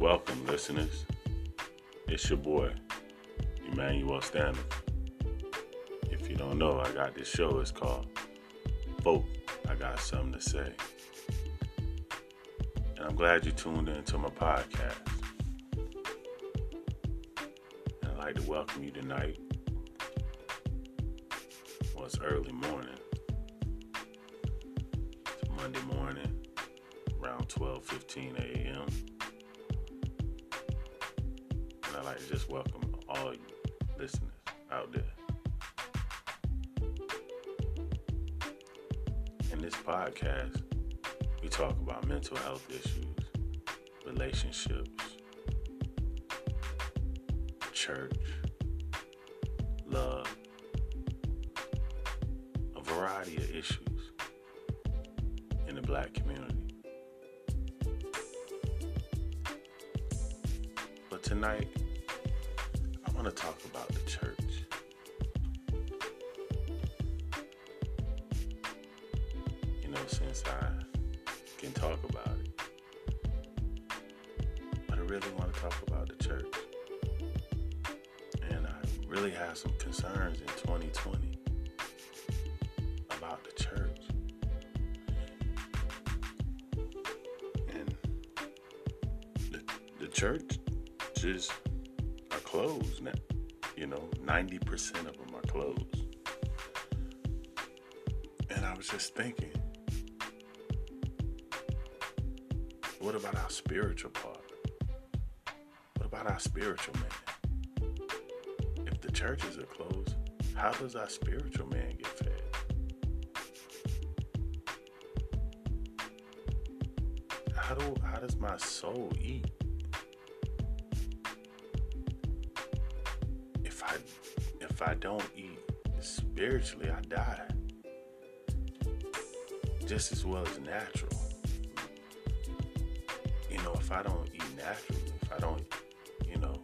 Welcome, listeners. It's your boy, Emmanuel Standifer. If you don't know, I got this show. It's called Folk. I got something to say. And I'm glad you tuned in to my podcast. And I'd like to welcome you tonight. Well, it's early morning. It's Monday morning, around 12:15 a.m. And just welcome all you listeners out there. In this podcast, we talk about mental health issues, relationships, church, love, a variety of issues in the black community. But tonight, the church just are closed now. You know, 90% of them are closed. And I was just thinking, what about our spiritual part? What about our spiritual man? If the churches are closed, how does our spiritual man get fed? How do how does my soul eat? Don't eat spiritually, I die. Just as well as natural. You know, if I don't eat naturally, if I don't, you know,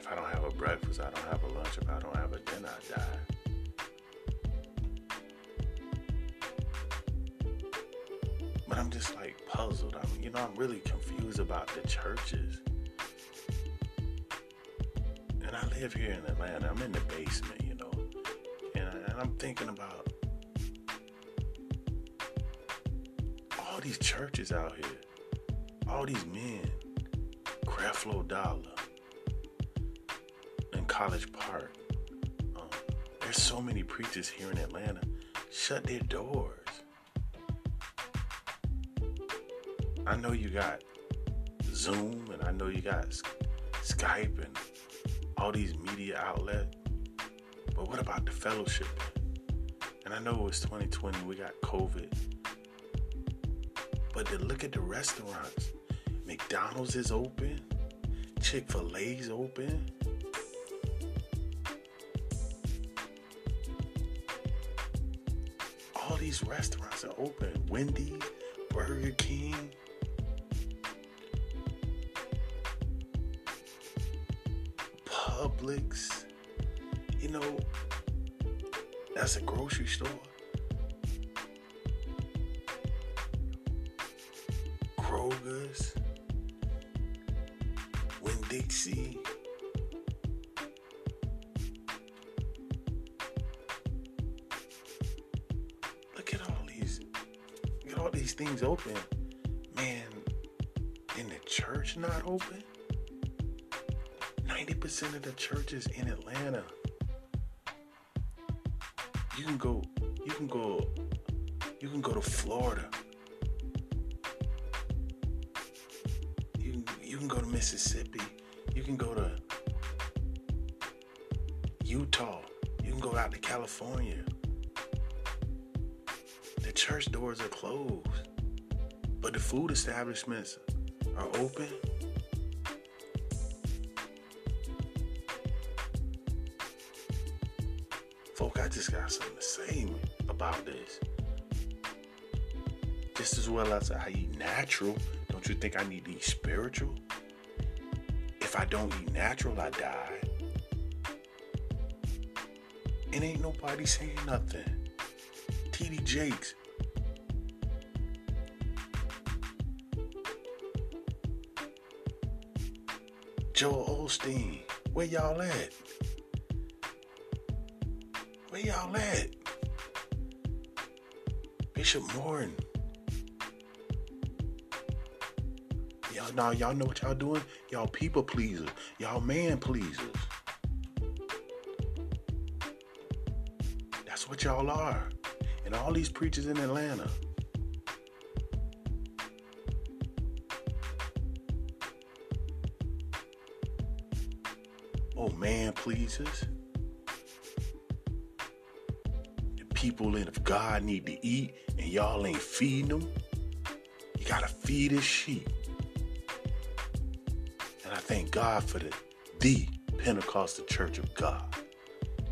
if I don't have a breakfast, I don't have a lunch, if I don't have a dinner, I die. But I'm just like puzzled. I'm, you know, I'm really confused about the churches. Live here in Atlanta. I'm in the basement, you know, and, I, and I'm thinking about all these churches out here, all these men, Creflo Dollar, in College Park. Um, there's so many preachers here in Atlanta shut their doors. I know you got Zoom and I know you got Skype and all these media outlets, but what about the fellowship? And I know it's 2020, we got COVID, but then look at the restaurants. McDonald's is open, Chick fil A's open. All these restaurants are open. Wendy's, Burger King. Publix. You know, that's a grocery store. Kroger's, Winn Dixie. Look at all these, look at all these things open. Man, in the church not open? 90% of the churches in Atlanta. You can go, you can go, you can go to Florida. You can, you can go to Mississippi. You can go to Utah. You can go out to California. The church doors are closed, but the food establishments are open. I just got something to say about this. Just as well as I eat natural, don't you think I need to eat spiritual? If I don't eat natural, I die. And ain't nobody saying nothing. TD Jakes. Joel Osteen, where y'all at? Where y'all at? Bishop Morton. Y'all now y'all know what y'all doing? Y'all people pleasers. Y'all man pleasers. That's what y'all are. And all these preachers in Atlanta. Oh man pleasers. People in of God need to eat and y'all ain't feeding them. You gotta feed his sheep. And I thank God for the the Pentecostal Church of God.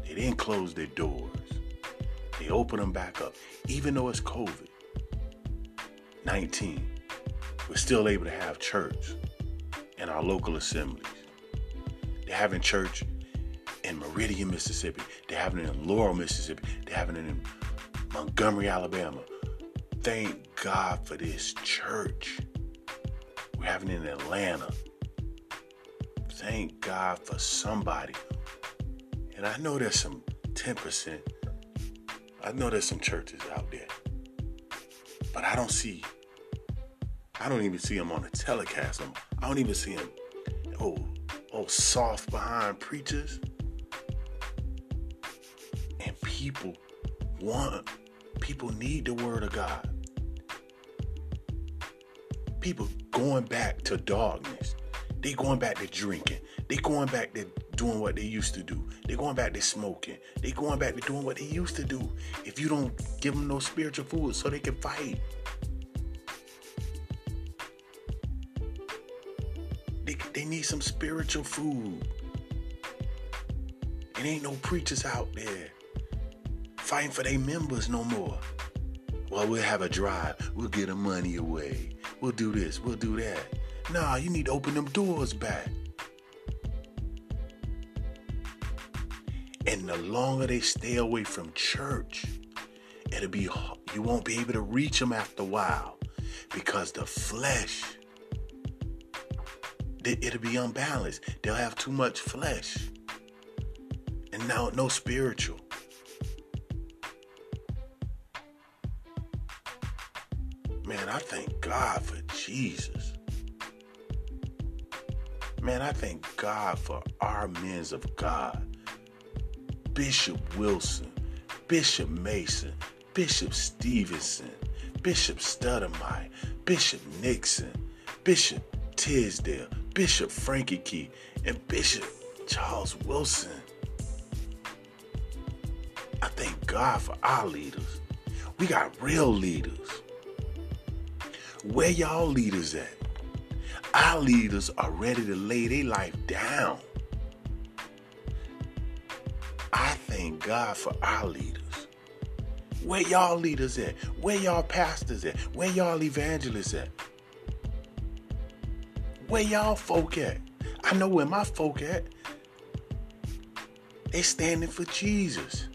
They didn't close their doors. They opened them back up. Even though it's COVID 19, we're still able to have church in our local assemblies. They're having church in Meridian, Mississippi. They're having it in Laurel, Mississippi. They're having it in Montgomery, Alabama. Thank God for this church. We're having it in Atlanta. Thank God for somebody. And I know there's some 10%. I know there's some churches out there. But I don't see, I don't even see them on the telecast. I don't even see them, oh, oh, soft behind preachers people want, people need the word of God. People going back to darkness. They going back to drinking. They going back to doing what they used to do. They going back to smoking. They going back to doing what they used to do. If you don't give them no spiritual food so they can fight. They, they need some spiritual food. It ain't no preachers out there fighting for their members no more. Well, we'll have a drive. We'll get the money away. We'll do this. We'll do that. Nah, you need to open them doors back. And the longer they stay away from church, it'll be you won't be able to reach them after a while because the flesh it'll be unbalanced. They'll have too much flesh and now no spiritual. Man, I thank God for Jesus. Man, I thank God for our men of God. Bishop Wilson, Bishop Mason, Bishop Stevenson, Bishop Studdemeyer, Bishop Nixon, Bishop Tisdale, Bishop Frankie Key, and Bishop Charles Wilson. I thank God for our leaders. We got real leaders. Where y'all leaders at? Our leaders are ready to lay their life down. I thank God for our leaders. Where y'all leaders at? Where y'all pastors at? Where y'all evangelists at? Where y'all folk at? I know where my folk at. They standing for Jesus.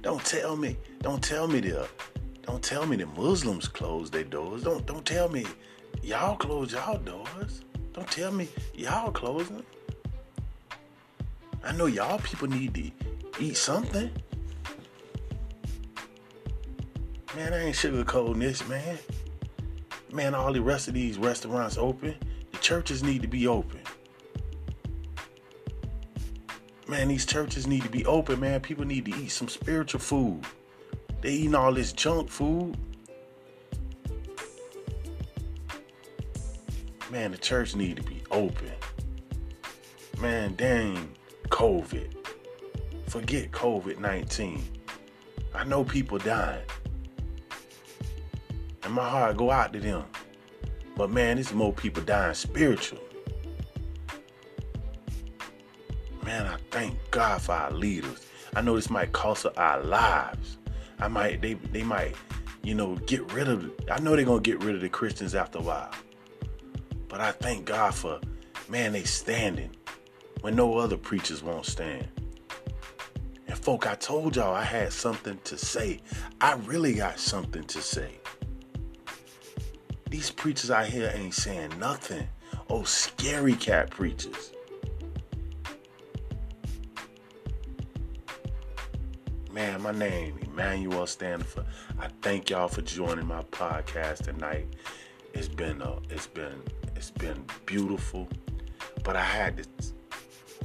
Don't tell me, don't tell me they're don't tell me the Muslims close their doors. Don't don't tell me y'all close y'all doors. Don't tell me y'all closing. I know y'all people need to eat something. Man, I ain't sugarcoating this, man. Man, all the rest of these restaurants open. The churches need to be open. Man, these churches need to be open, man. People need to eat some spiritual food. They eating all this junk food. Man, the church need to be open. Man, dang, COVID. Forget COVID 19. I know people dying. And my heart go out to them. But man, there's more people dying spiritual. Man, I thank God for our leaders. I know this might cost us our lives. I might they they might, you know, get rid of I know they're gonna get rid of the Christians after a while. But I thank God for man, they standing when no other preachers won't stand. And folk, I told y'all I had something to say. I really got something to say. These preachers out here ain't saying nothing. Oh, scary cat preachers. Man, my name, Emmanuel Standifer. I thank y'all for joining my podcast tonight. It's been uh, it's been it's been beautiful. But I had to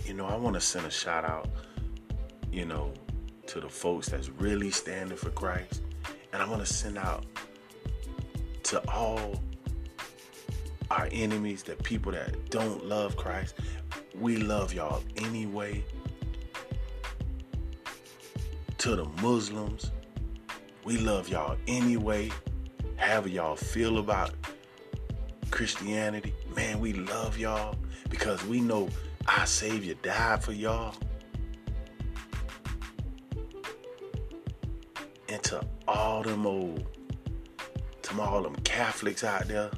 you know, I want to send a shout out, you know, to the folks that's really standing for Christ. And I want to send out to all our enemies, the people that don't love Christ. We love y'all anyway. To the Muslims, we love y'all anyway. However y'all feel about Christianity, man, we love y'all because we know our Savior died for y'all. And to all them old, to all them Catholics out there,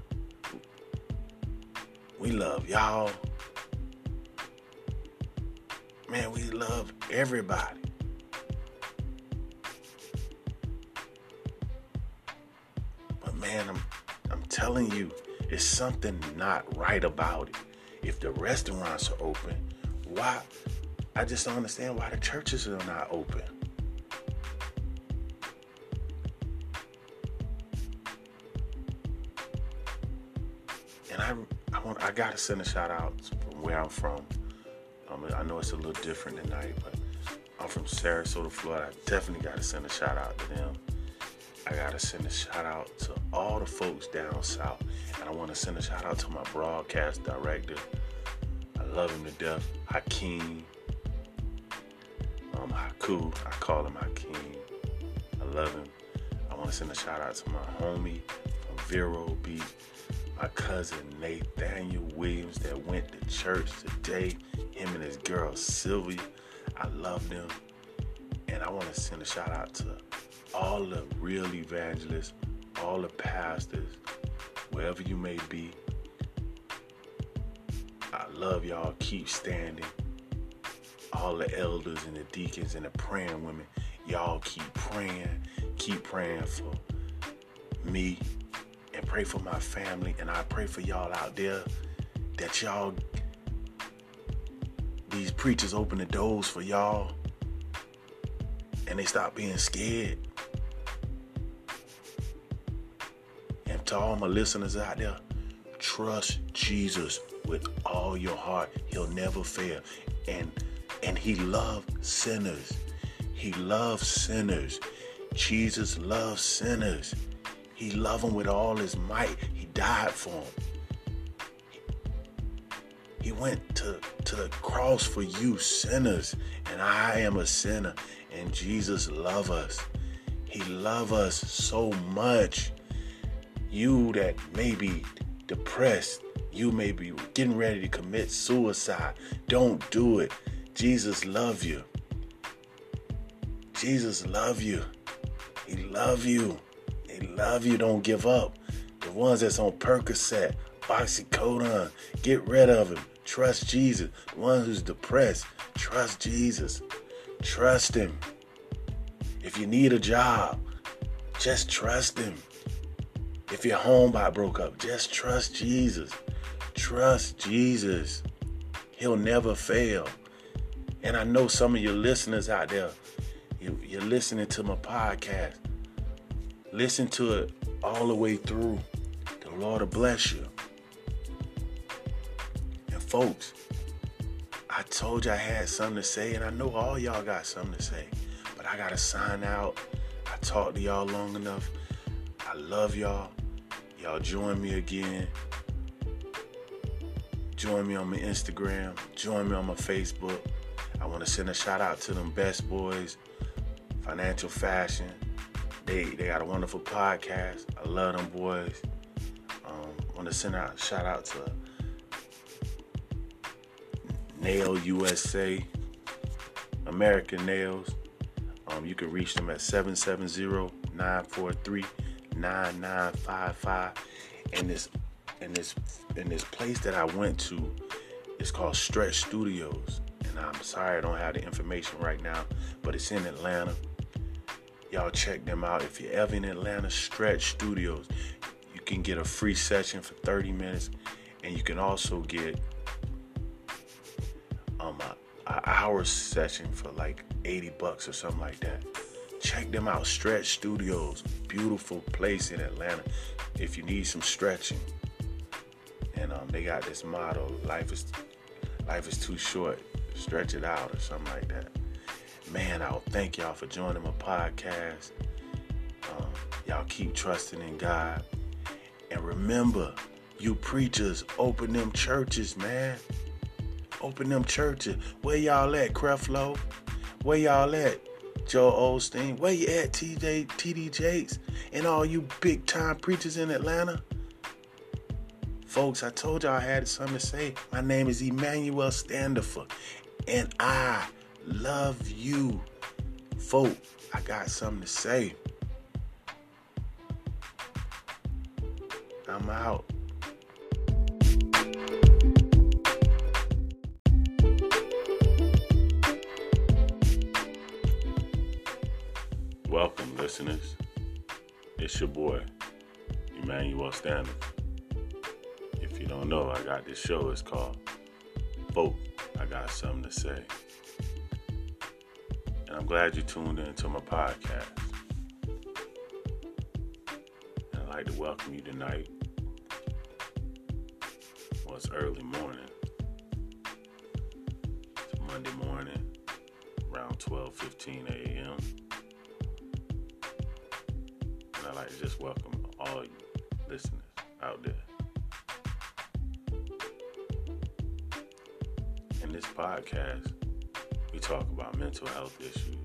we love y'all. Man, we love everybody. Man, I'm I'm telling you, it's something not right about it if the restaurants are open, why? I just don't understand why the churches are not open. And I, I want, I gotta send a shout out from where I'm from. Um, I know it's a little different tonight, but I'm from Sarasota, Florida. I definitely gotta send a shout out to them. I gotta send a shout out to all the folks down south. And I wanna send a shout out to my broadcast director. I love him to death. Hakeem. Um, Haku. I call him Hakeem. I love him. I wanna send a shout out to my homie from Vero Beach. My cousin Nathaniel Williams that went to church today. Him and his girl Sylvia. I love them. And I want to send a shout out to all the real evangelists, all the pastors, wherever you may be. I love y'all. Keep standing. All the elders and the deacons and the praying women, y'all keep praying. Keep praying for me and pray for my family. And I pray for y'all out there that y'all, these preachers open the doors for y'all and they stop being scared. To all my listeners out there, trust Jesus with all your heart. He'll never fail. And and he loved sinners. He loves sinners. Jesus loves sinners. He loved them with all his might. He died for them. He went to, to the cross for you sinners. And I am a sinner. And Jesus loves us. He loves us so much. You that may be depressed, you may be getting ready to commit suicide. Don't do it. Jesus love you. Jesus love you. He love you. He love you. Don't give up. The ones that's on Percocet, oxycodone, get rid of him. Trust Jesus. The one who's depressed, trust Jesus. Trust him. If you need a job, just trust him. If your home got broke up, just trust Jesus. Trust Jesus. He'll never fail. And I know some of your listeners out there, you, you're listening to my podcast. Listen to it all the way through. The Lord will bless you. And folks, I told you I had something to say, and I know all y'all got something to say. But I gotta sign out. I talked to y'all long enough. I love y'all. Y'all join me again. Join me on my Instagram. Join me on my Facebook. I want to send a shout out to them best boys, Financial Fashion. They they got a wonderful podcast. I love them boys. Um, want to send out a shout out to Nail USA, American Nails. Um, you can reach them at 770-943-9955. And this and this in this place that I went to is called Stretch Studios. And I'm sorry I don't have the information right now, but it's in Atlanta. Y'all check them out. If you're ever in Atlanta, Stretch Studios. You can get a free session for 30 minutes And you can also get um a, a hour session for like 80 bucks or something like that. Check them out. Stretch Studios, beautiful place in Atlanta. If you need some stretching, and um, they got this motto: "Life is life is too short. Stretch it out," or something like that. Man, I'll thank y'all for joining my podcast. Um, y'all keep trusting in God, and remember, you preachers, open them churches, man. Open them churches. Where y'all at, Creflo? Where y'all at? Joe Osteen. Where you at, TJ, TD Jakes? And all you big time preachers in Atlanta? Folks, I told y'all I had something to say. My name is Emmanuel Standifer, and I love you. Folk, I got something to say. I'm out. Listeners. It's your boy, Emmanuel Standifer. If you don't know, I got this show. It's called Folk. I got something to say. And I'm glad you tuned in to my podcast. And I'd like to welcome you tonight. Well, it's early morning. It's Monday morning, around 12:15 a.m. And just welcome all you listeners out there. In this podcast, we talk about mental health issues,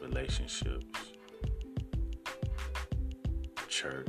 relationships, church,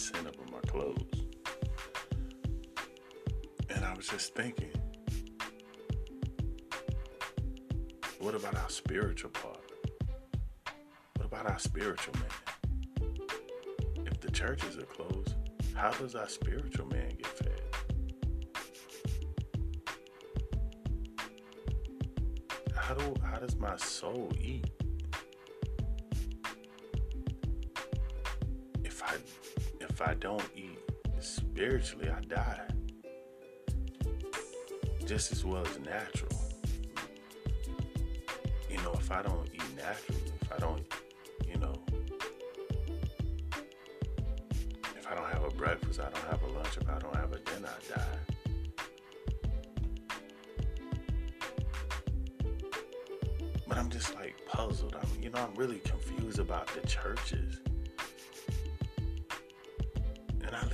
90% of them are closed. And I was just thinking, what about our spiritual part? What about our spiritual man? If the churches are closed, how does our spiritual man get fed? How do how does my soul eat? If I don't eat spiritually, I die. Just as well as natural. You know, if I don't eat naturally, if I don't, you know, if I don't have a breakfast, I don't have a lunch, if I don't have a dinner, I die. But I'm just like puzzled. I'm, you know, I'm really confused about the churches.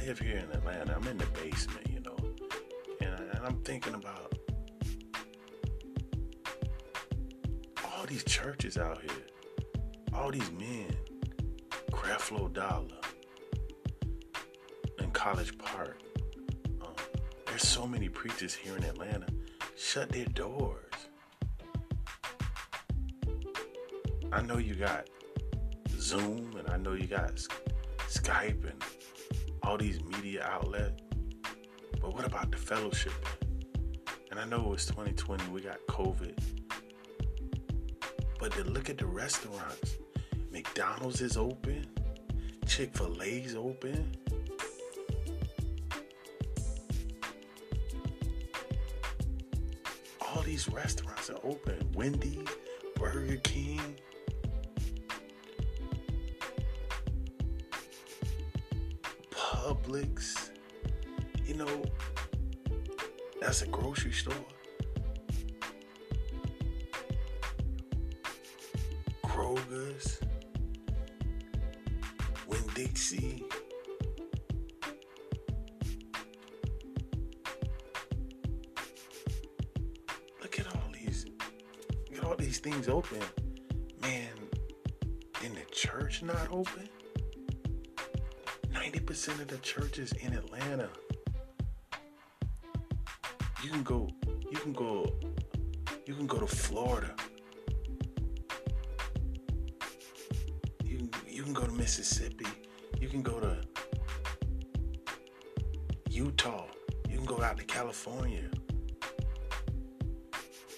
Live here in Atlanta. I'm in the basement, you know, and, I, and I'm thinking about all these churches out here, all these men, Creflo Dollar, in College Park. Um, there's so many preachers here in Atlanta shut their doors. I know you got Zoom and I know you got Skype and all these media outlets, but what about the fellowship? And I know it's 2020, we got COVID, but then look at the restaurants. McDonald's is open, Chick fil A's open. All these restaurants are open. Wendy's, Burger King. Publix, you know, that's a grocery store. Kroger's, Winn Dixie. Look at all these, look at all these things open. Man, in the church not open? 90% of the churches in Atlanta. You can go, you can go, you can go to Florida. You you can go to Mississippi. You can go to Utah. You can go out to California.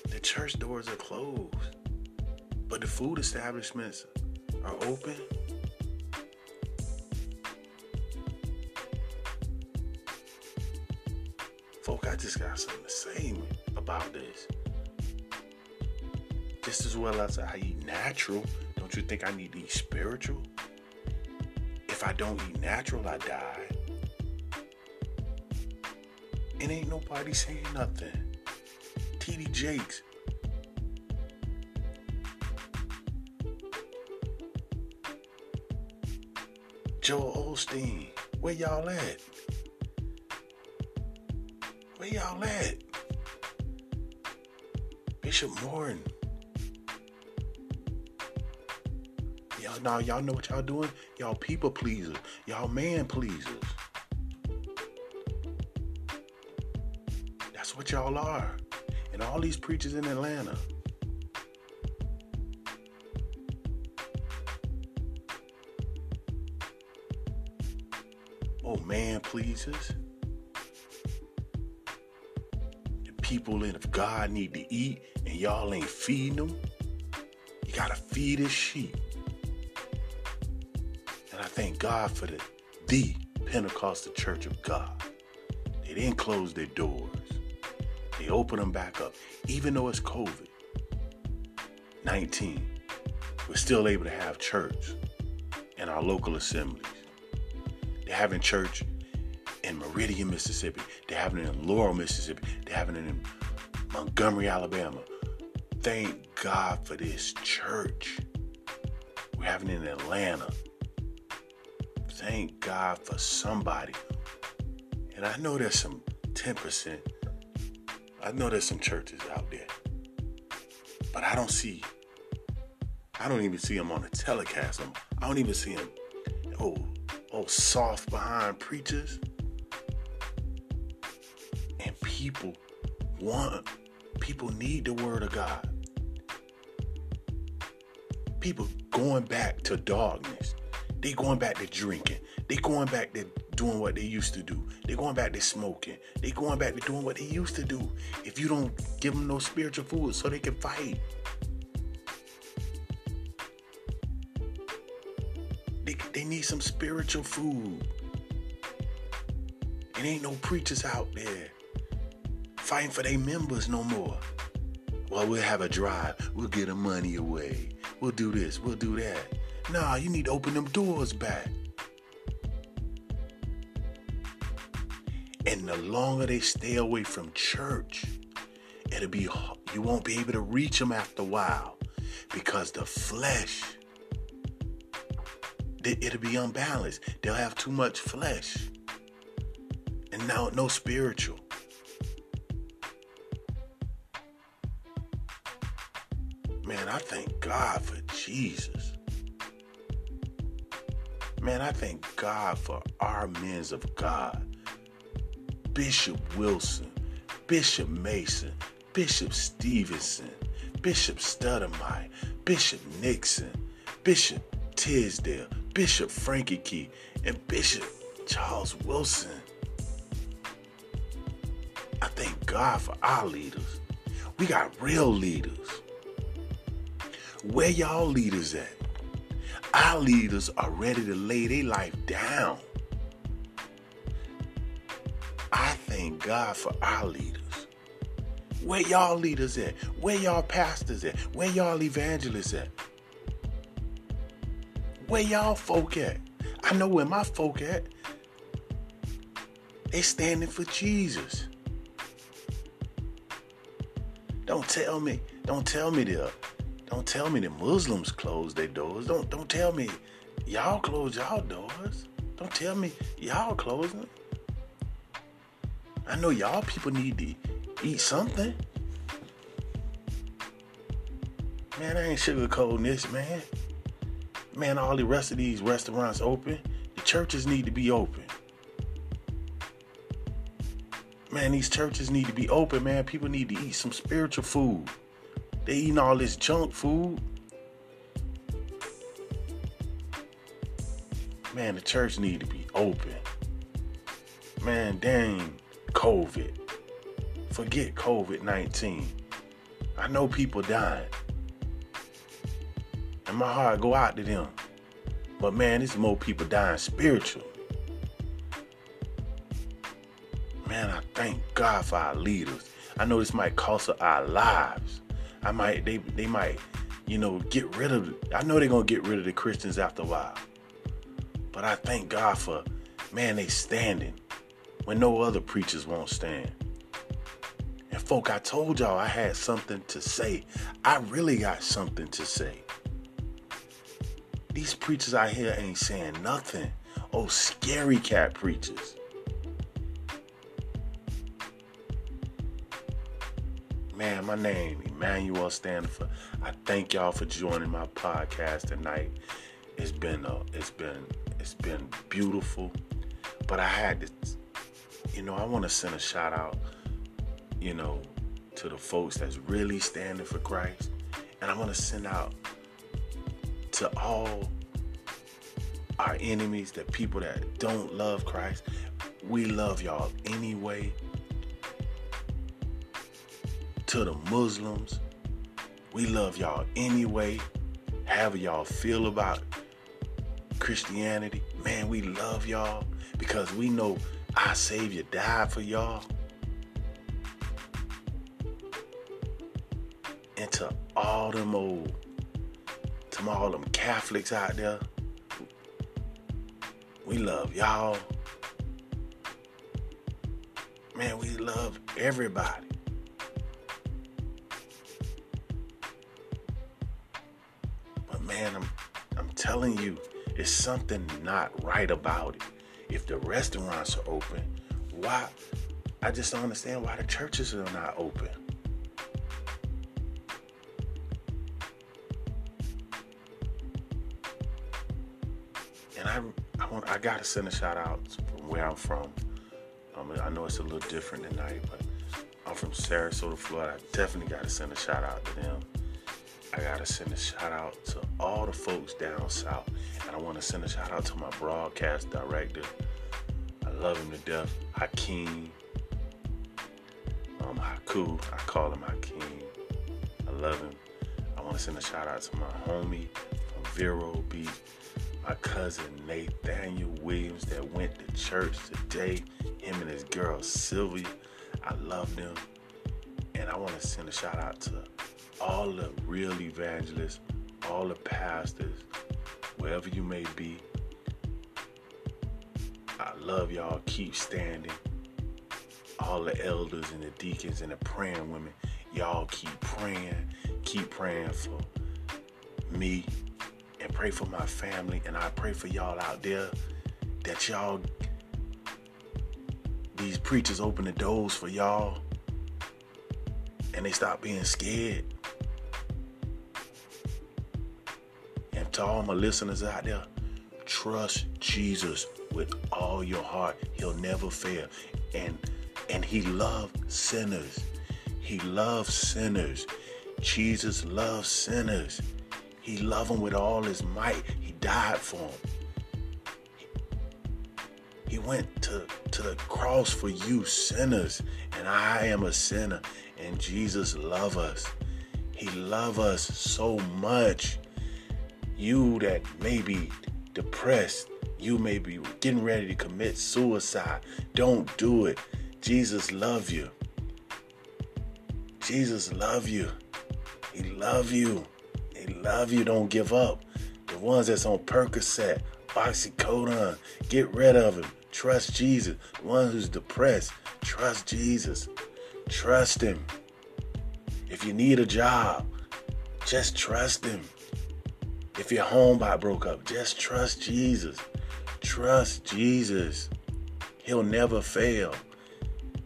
The church doors are closed, but the food establishments are open. Just got something to say about this. Just as well as I eat natural, don't you think I need to eat spiritual? If I don't eat natural, I die. And ain't nobody saying nothing. TD Jakes. Joel Osteen. Where y'all at? Where y'all at? Bishop Morton. Y'all now y'all know what y'all doing? Y'all people pleasers. Y'all man pleasers. That's what y'all are. And all these preachers in Atlanta. Oh man pleasers. People in of God need to eat and y'all ain't feeding them. You gotta feed his sheep. And I thank God for the the Pentecostal Church of God. They didn't close their doors. They opened them back up. Even though it's COVID 19, we're still able to have church in our local assemblies. They're having church Meridian, Mississippi. They're having it in Laurel, Mississippi. They're having it in Montgomery, Alabama. Thank God for this church. We're having it in Atlanta. Thank God for somebody. And I know there's some 10%. I know there's some churches out there. But I don't see, I don't even see them on the telecast. I don't even see them, oh, oh, soft behind preachers people want, people need the word of God. People going back to darkness. They going back to drinking. They going back to doing what they used to do. They going back to smoking. They going back to doing what they used to do. If you don't give them no spiritual food so they can fight. They, they need some spiritual food. It ain't no preachers out there fighting for their members no more. Well, we'll have a drive. We'll get the money away. We'll do this. We'll do that. Nah, you need to open them doors back. And the longer they stay away from church, it'll be you won't be able to reach them after a while because the flesh it'll be unbalanced. They'll have too much flesh and now no spiritual. Man, I thank God for Jesus. Man, I thank God for our men of God. Bishop Wilson, Bishop Mason, Bishop Stevenson, Bishop Studdemeyer, Bishop Nixon, Bishop Tisdale, Bishop Frankie Key, and Bishop Charles Wilson. I thank God for our leaders. We got real leaders. Where y'all leaders at? Our leaders are ready to lay their life down. I thank God for our leaders. Where y'all leaders at? Where y'all pastors at? Where y'all evangelists at? Where y'all folk at? I know where my folk at. They standing for Jesus. Don't tell me, don't tell me they're don't tell me the Muslims close their doors. Don't don't tell me y'all close y'all doors. Don't tell me y'all closing. I know y'all people need to eat something. Man, I ain't sugarcoating this, man. Man, all the rest of these restaurants open. The churches need to be open. Man, these churches need to be open, man. People need to eat some spiritual food. They eating all this junk food. Man, the church need to be open. Man, dang, COVID. Forget COVID-19. I know people dying. And my heart go out to them. But man, there's more people dying spiritually. Man, I thank God for our leaders. I know this might cost us our lives. I might they they might, you know, get rid of I know they're gonna get rid of the Christians after a while. But I thank God for man, they standing when no other preachers won't stand. And folk, I told y'all I had something to say. I really got something to say. These preachers out here ain't saying nothing. Oh, scary cat preachers. Man, my name, Emmanuel Standifer. I thank y'all for joining my podcast tonight. It's been uh, it's been it's been beautiful. But I had to you know, I want to send a shout out, you know, to the folks that's really standing for Christ. And I want to send out to all our enemies, the people that don't love Christ. We love y'all anyway. To the Muslims, we love y'all anyway. However y'all feel about Christianity, man, we love y'all because we know our Savior died for y'all. And to all them old to all them Catholics out there. We love y'all. Man, we love everybody. Telling you, it's something not right about it. If the restaurants are open, why I just don't understand why the churches are not open. And I, I want, I gotta send a shout out from where I'm from. Um, I know it's a little different tonight, but I'm from Sarasota, Florida. I definitely gotta send a shout out to them. I gotta send a shout out to all the folks down south, and I want to send a shout out to my broadcast director. I love him to death, Hakeem. Um, Haku, I call him Hakeem. I love him. I want to send a shout out to my homie from Vero Beach my cousin Nathaniel Williams that went to church today. Him and his girl Sylvia. I love them. And I want to send a shout out to all the real evangelists, all the pastors, wherever you may be. I love y'all. Keep standing. All the elders and the deacons and the praying women, y'all keep praying. Keep praying for me and pray for my family. And I pray for y'all out there that y'all, these preachers open the doors for y'all and they stop being scared. To all my listeners out there, trust Jesus with all your heart. He'll never fail. And and he loved sinners. He loves sinners. Jesus loves sinners. He loved them with all his might. He died for them. He went to, to the cross for you sinners, and I am a sinner, and Jesus love us. He love us so much. You that may be depressed, you may be getting ready to commit suicide. Don't do it. Jesus love you. Jesus love you. He love you He love you, don't give up. The ones that's on Percocet, Oxycodone, get rid of them. Trust Jesus. The one who's depressed, trust Jesus. Trust Him. If you need a job, just trust Him. If your home got broke up, just trust Jesus. Trust Jesus. He'll never fail.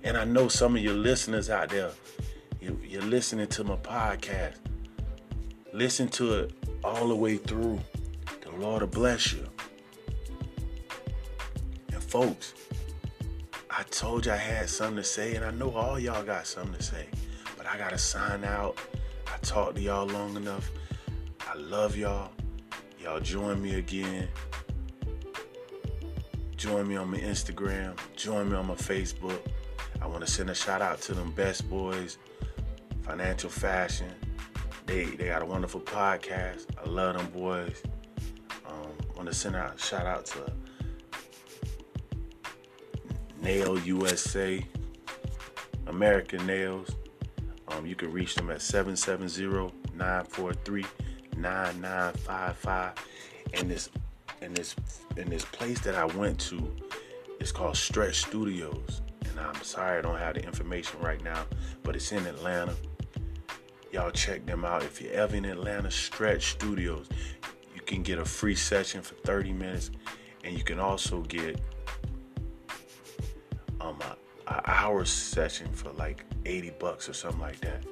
And I know some of your listeners out there, you, are listening to my podcast Listen to it all the way through. The Lord will bless you. And folks, I told you I had something to say, and I know all y'all got something to say. But I gotta sign out. I talked to y'all long enough. I love y'all. Y'all join me again. Join me on my Instagram. Join me on my Facebook. I want to send a shout out to them best boys, Financial Fashion. They they got a wonderful podcast. I love them boys. Um, want to send out a shout out to Nail USA, American Nails. Um, you can reach them at 770-943-9955. And this and this in this place that I went to is called Stretch Studios. And I'm sorry I don't have the information right now, but it's in Atlanta. Y'all check them out. If you're ever in Atlanta, Stretch Studios. You can get a free session for 30 minutes, and you can also get um a, a hour session for like 80 bucks or something like that.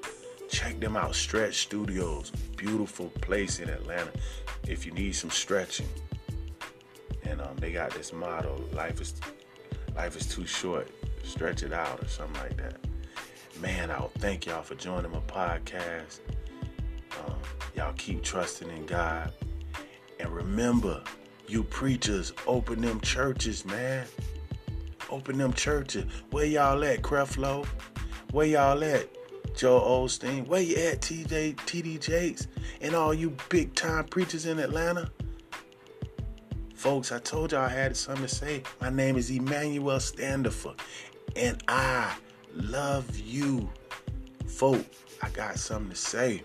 Check them out, Stretch Studios. Beautiful place in Atlanta. If you need some stretching and um, they got this motto: "Life is life is too short. Stretch it out," or something like that. Man, I'll thank y'all for joining my podcast. Um, y'all keep trusting in God, and remember, you preachers, open them churches, man. Open them churches. Where y'all at, Creflo? Where y'all at? Joe Osteen, where you at, TJ, TD Jakes, and all you big time preachers in Atlanta? Folks, I told y'all I had something to say. My name is Emmanuel Standifer, and I love you. Folk, I got something to say.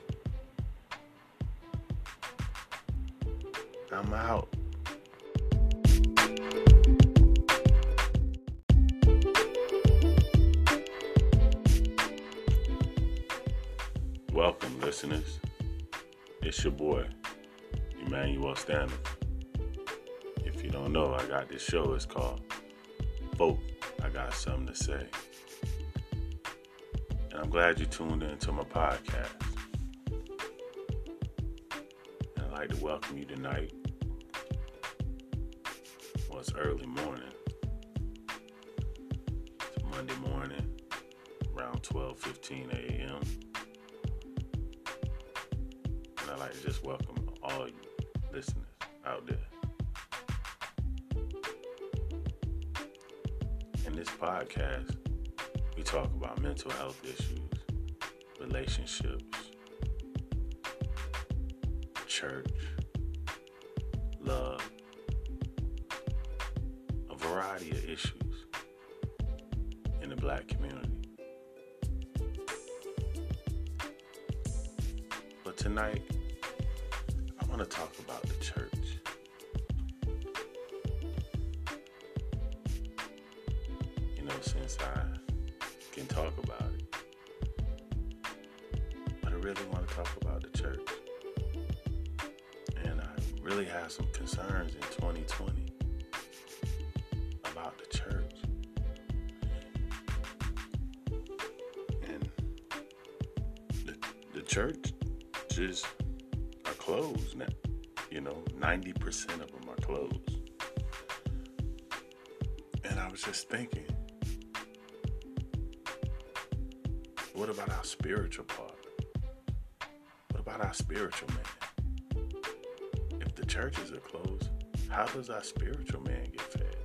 I'm out. Listeners. It's your boy, Emmanuel Standifer. If you don't know, I got this show. It's called Folk. I got something to say. And I'm glad you tuned in to my podcast. And I'd like to welcome you tonight. Well, it's early morning. It's Monday morning, around 12:15 a.m. And just welcome all you listeners out there. In this podcast, we talk about mental health issues, relationships, church, love, a variety of issues in the black community. But tonight, I want to talk about the church. You know, since I can talk about it. But I really want to talk about the church. And I really have some concerns in 2020 about the church. And the, the church just closed now. You know, 90% of them are closed. And I was just thinking, what about our spiritual part? What about our spiritual man? If the churches are closed, how does our spiritual man get fed?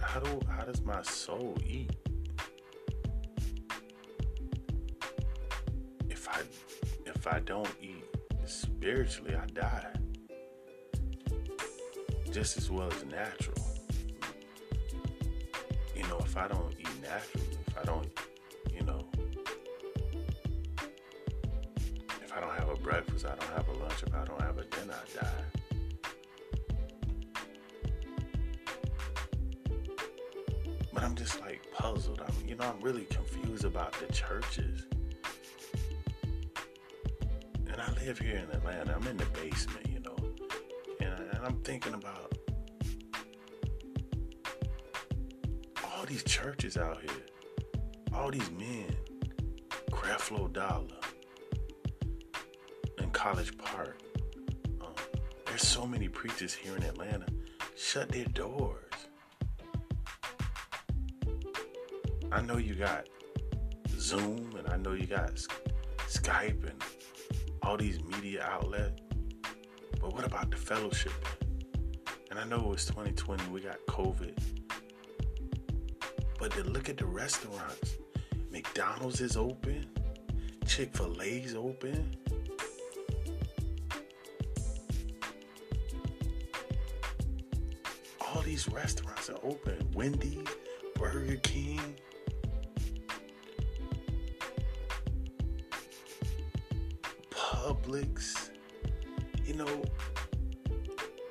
How do how does my soul eat? Spiritually, I die. Just as well as natural You know, if I don't eat naturally, if I don't, you know, if I don't have a breakfast, I don't have a lunch, if I don't have a dinner, I die. But I'm just like puzzled. I'm, you know, I'm really confused about the churches. I live here in Atlanta. I'm in the basement, you know, and, and I'm thinking about all these churches out here, all these men Creflo Dollar, in College Park. Um, there's so many preachers here in Atlanta shut their doors. I know you got Zoom and I know you got Skype and all these media outlets, but what about the fellowship? And I know it was 2020, we got COVID. But to look at the restaurants, McDonald's is open, Chick fil A's open. All these restaurants are open. Wendy's, Burger King. Publix. You know,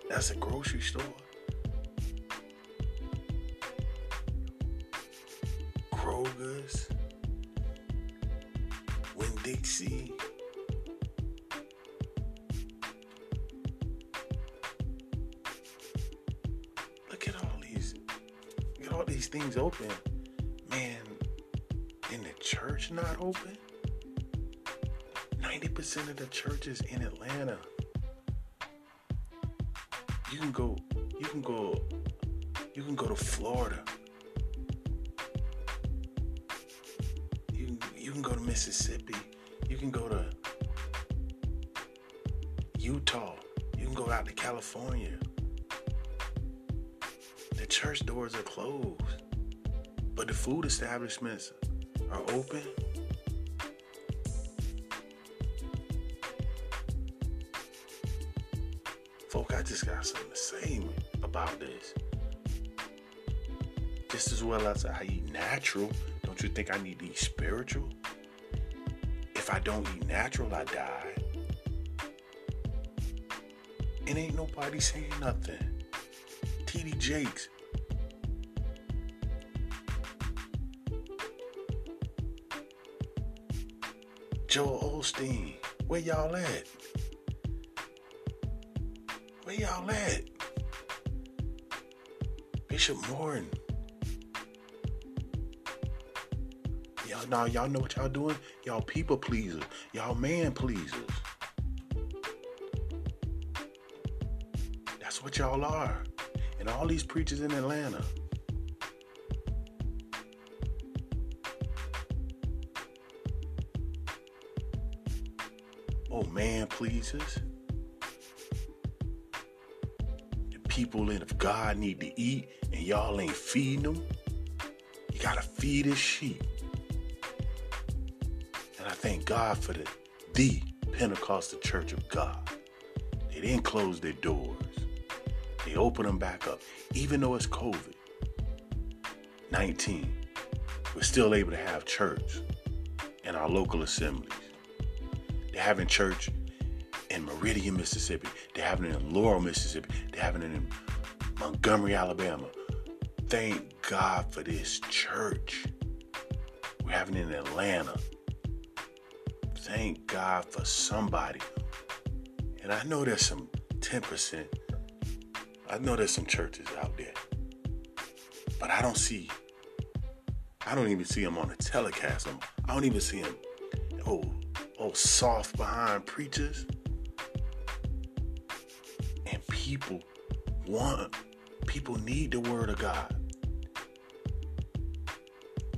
that's a grocery store. Kroger's. Winn Dixie. Look at all these. Look at all these things open. Man, in the church not open? 90% of the churches in Atlanta you can go you can go you can go to Florida. You you can go to Mississippi. You can go to Utah. You can go out to California. The church doors are closed, but the food establishments are open. Just got something to say about this. Just as well as I eat natural, don't you think I need to eat spiritual? If I don't eat natural, I die. And ain't nobody saying nothing. TD Jakes. Joel Osteen. Where y'all at? Y'all at? Bishop Morton. Y'all now y'all know what y'all doing? Y'all people pleasers. Y'all man pleasers. That's what y'all are. And all these preachers in Atlanta. Oh man pleasers. People in of God need to eat and y'all ain't feeding them. You gotta feed his sheep. And I thank God for the the Pentecostal Church of God. They didn't close their doors. They opened them back up. Even though it's COVID 19, we're still able to have church in our local assemblies. They're having church Meridian, Mississippi. They're having it in Laurel, Mississippi. They're having it in Montgomery, Alabama. Thank God for this church. We're having it in Atlanta. Thank God for somebody. And I know there's some 10%. I know there's some churches out there. But I don't see, I don't even see them on the telecast. I don't even see them, oh, oh, soft behind preachers people want, people need the word of God.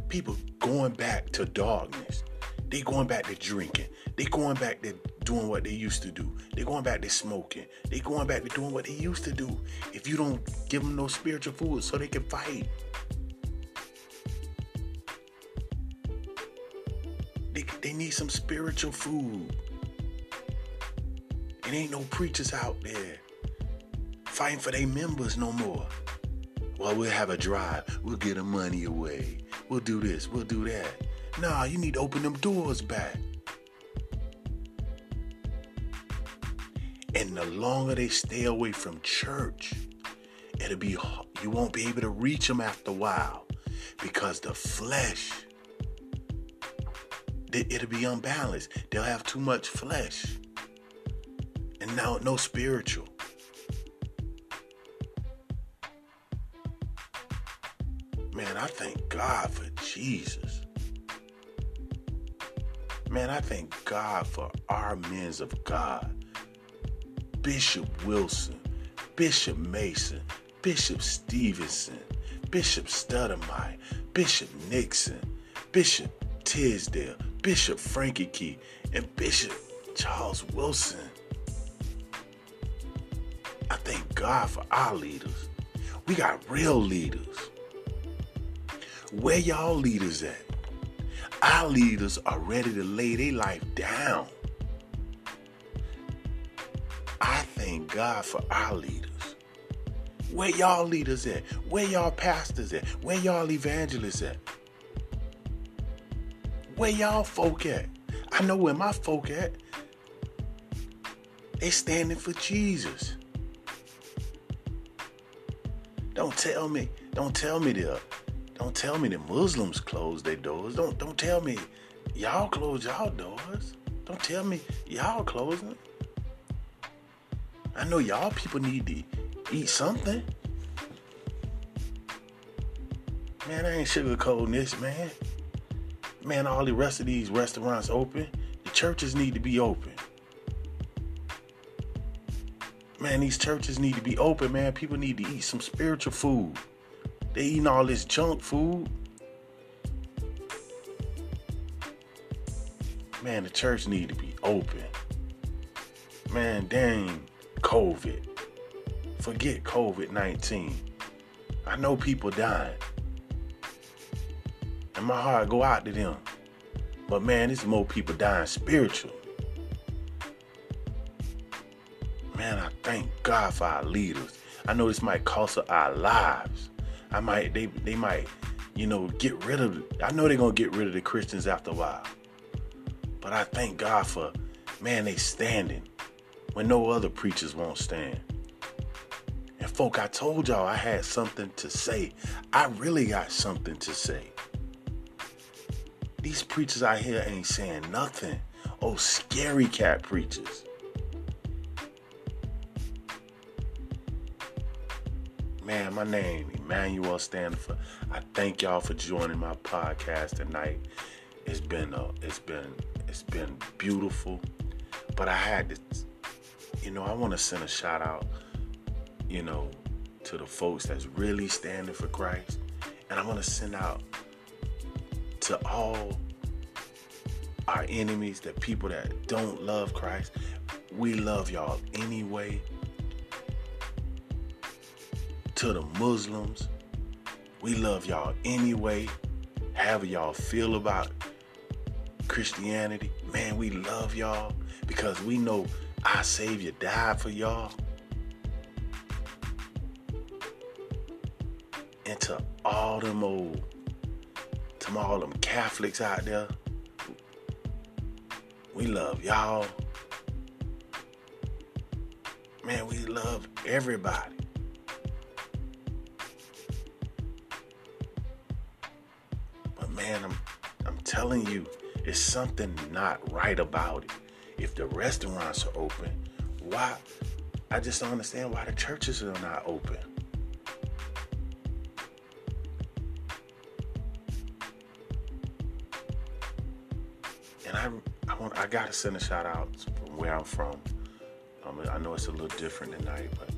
People going back to darkness. They going back to drinking. They going back to doing what they used to do. They going back to smoking. They going back to doing what they used to do. If you don't give them no spiritual food so they can fight. They, they need some spiritual food. It ain't no preachers out there fighting for their members no more. Well, we'll have a drive. We'll get the money away. We'll do this. We'll do that. Nah, you need to open them doors back. And the longer they stay away from church, it'll be you won't be able to reach them after a while because the flesh it'll be unbalanced. They'll have too much flesh and now no spiritual. I thank God for Jesus. Man, I thank God for our men of God. Bishop Wilson, Bishop Mason, Bishop Stevenson, Bishop Studdemeyer, Bishop Nixon, Bishop Tisdale, Bishop Frankie Key, and Bishop Charles Wilson. I thank God for our leaders. We got real leaders. Where y'all leaders at? Our leaders are ready to lay their life down. I thank God for our leaders. Where y'all leaders at? Where y'all pastors at? Where y'all evangelists at? Where y'all folk at? I know where my folk at. They standing for Jesus. Don't tell me, don't tell me the don't tell me the Muslims close their doors. Don't don't tell me y'all close y'all doors. Don't tell me y'all closing. I know y'all people need to eat something. Man, I ain't sugarcoating this, man. Man, all the rest of these restaurants open. The churches need to be open. Man, these churches need to be open, man. People need to eat some spiritual food. They eating all this junk food. Man, the church need to be open. Man, dang, COVID. Forget COVID-19. I know people dying. And my heart go out to them. But man, there's more people dying spiritual. Man, I thank God for our leaders. I know this might cost us our lives. I might they they might, you know, get rid of I know they're gonna get rid of the Christians after a while. But I thank God for man, they standing when no other preachers won't stand. And folk, I told y'all I had something to say. I really got something to say. These preachers out here ain't saying nothing. Oh, scary cat preachers. Man, my name, Emmanuel Standifer. I thank y'all for joining my podcast tonight. It's been uh, it's been it's been beautiful. But I had to you know, I want to send a shout out, you know, to the folks that's really standing for Christ. And I want to send out to all our enemies, the people that don't love Christ. We love y'all anyway. To the Muslims, we love y'all anyway. However y'all feel about Christianity, man, we love y'all because we know our Savior died for y'all. And to all them old, to all them Catholics out there, we love y'all. Man, we love everybody. Man, I'm I'm telling you, it's something not right about it. If the restaurants are open, why I just don't understand why the churches are not open. And I I want I gotta send a shout out from where I'm from. Um, I know it's a little different tonight, but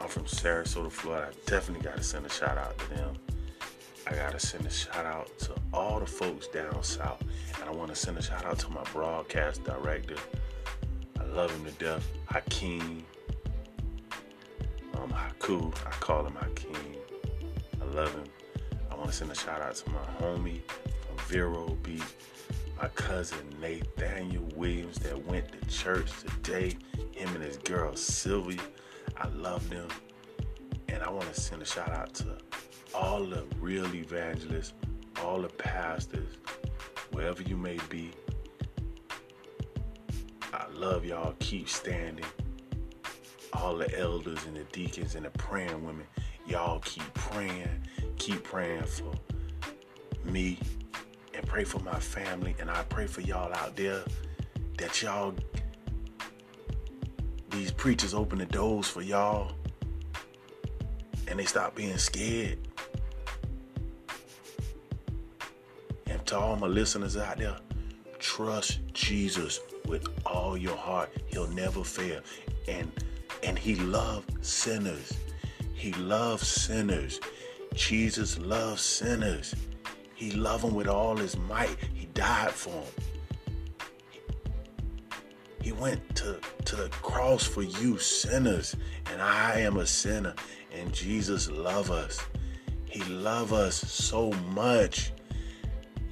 I'm from Sarasota, Florida. I definitely gotta send a shout out to them. I gotta send a shout out to all the folks down south, and I want to send a shout out to my broadcast director. I love him to death, Hakeem. Um, Haku, I call him Hakeem. I love him. I want to send a shout out to my homie from Vero Beach my cousin Nathaniel Williams that went to church today. Him and his girl Sylvia. I love them. And I want to send a shout out to all the real evangelists, all the pastors, wherever you may be. I love y'all. Keep standing. All the elders and the deacons and the praying women, y'all keep praying. Keep praying for me and pray for my family. And I pray for y'all out there that y'all, these preachers open the doors for y'all and they stop being scared. To all my listeners out there, Trust Jesus with all your heart. He'll never fail. And and he loved sinners. He loves sinners. Jesus loves sinners. He loved them with all his might. He died for them. He went to, to the cross for you sinners. And I am a sinner. And Jesus loves us. He loves us so much.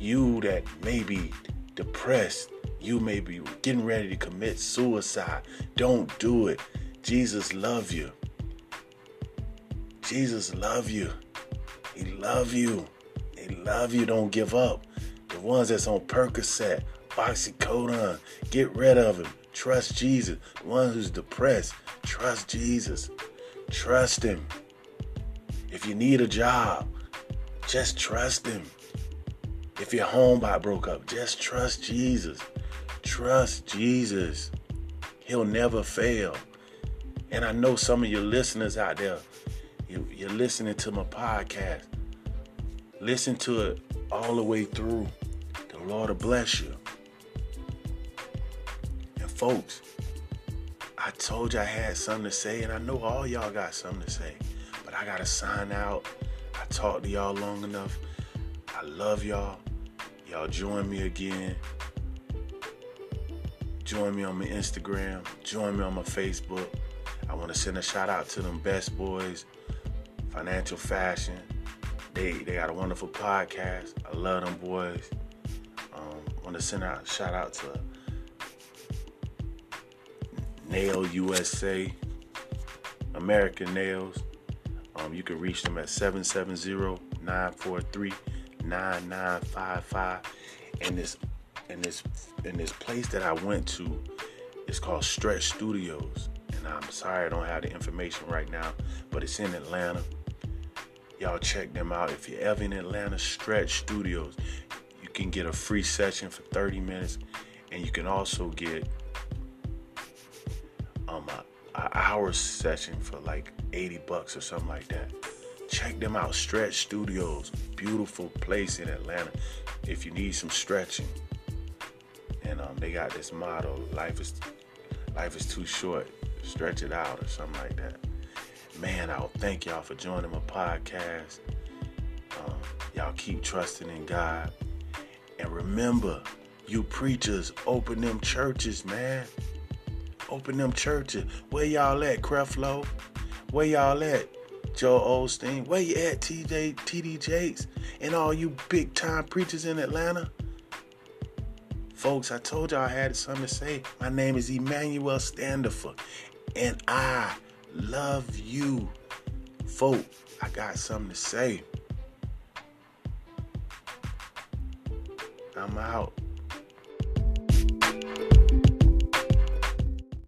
You that may be depressed, you may be getting ready to commit suicide. Don't do it. Jesus love you. Jesus love you. He love you. He love you. Don't give up. The ones that's on Percocet, oxycodone, get rid of him. Trust Jesus. The one who's depressed, trust Jesus. Trust him. If you need a job, just trust him. If your home got broke up, just trust Jesus. Trust Jesus. He'll never fail. And I know some of your listeners out there, you, you're listening to my podcast. Listen to it all the way through. The Lord will bless you. And folks, I told you I had something to say, and I know all y'all got something to say. But I gotta sign out. I talked to y'all long enough. I love y'all. Y'all join me again. Join me on my Instagram. Join me on my Facebook. I want to send a shout out to them best boys, Financial Fashion. They they got a wonderful podcast. I love them boys. Um, want to send out a shout out to Nail USA, American Nails. Um, you can reach them at 770 943 9955 and this and this in this place that I went to it's called Stretch Studios. And I'm sorry I don't have the information right now but it's in Atlanta. Y'all check them out. If you're ever in Atlanta Stretch Studios you can get a free session for 30 minutes. And you can also get um a, a hour session for like 80 bucks or something like that check them out Stretch Studios beautiful place in Atlanta if you need some stretching. And um, they got this motto: "Life is life is too short. Stretch it out," or something like that. Man, I'll thank y'all for joining my podcast. Um, y'all keep trusting in God, and remember, you preachers, open them churches, man. Open them churches. Where y'all at, Creflo? Where y'all at? Joe Osteen. Where you at, TJ, TD Jakes, and all you big time preachers in Atlanta? Folks, I told y'all I had something to say. My name is Emmanuel Standifer, and I love you. Folk, I got something to say. I'm out.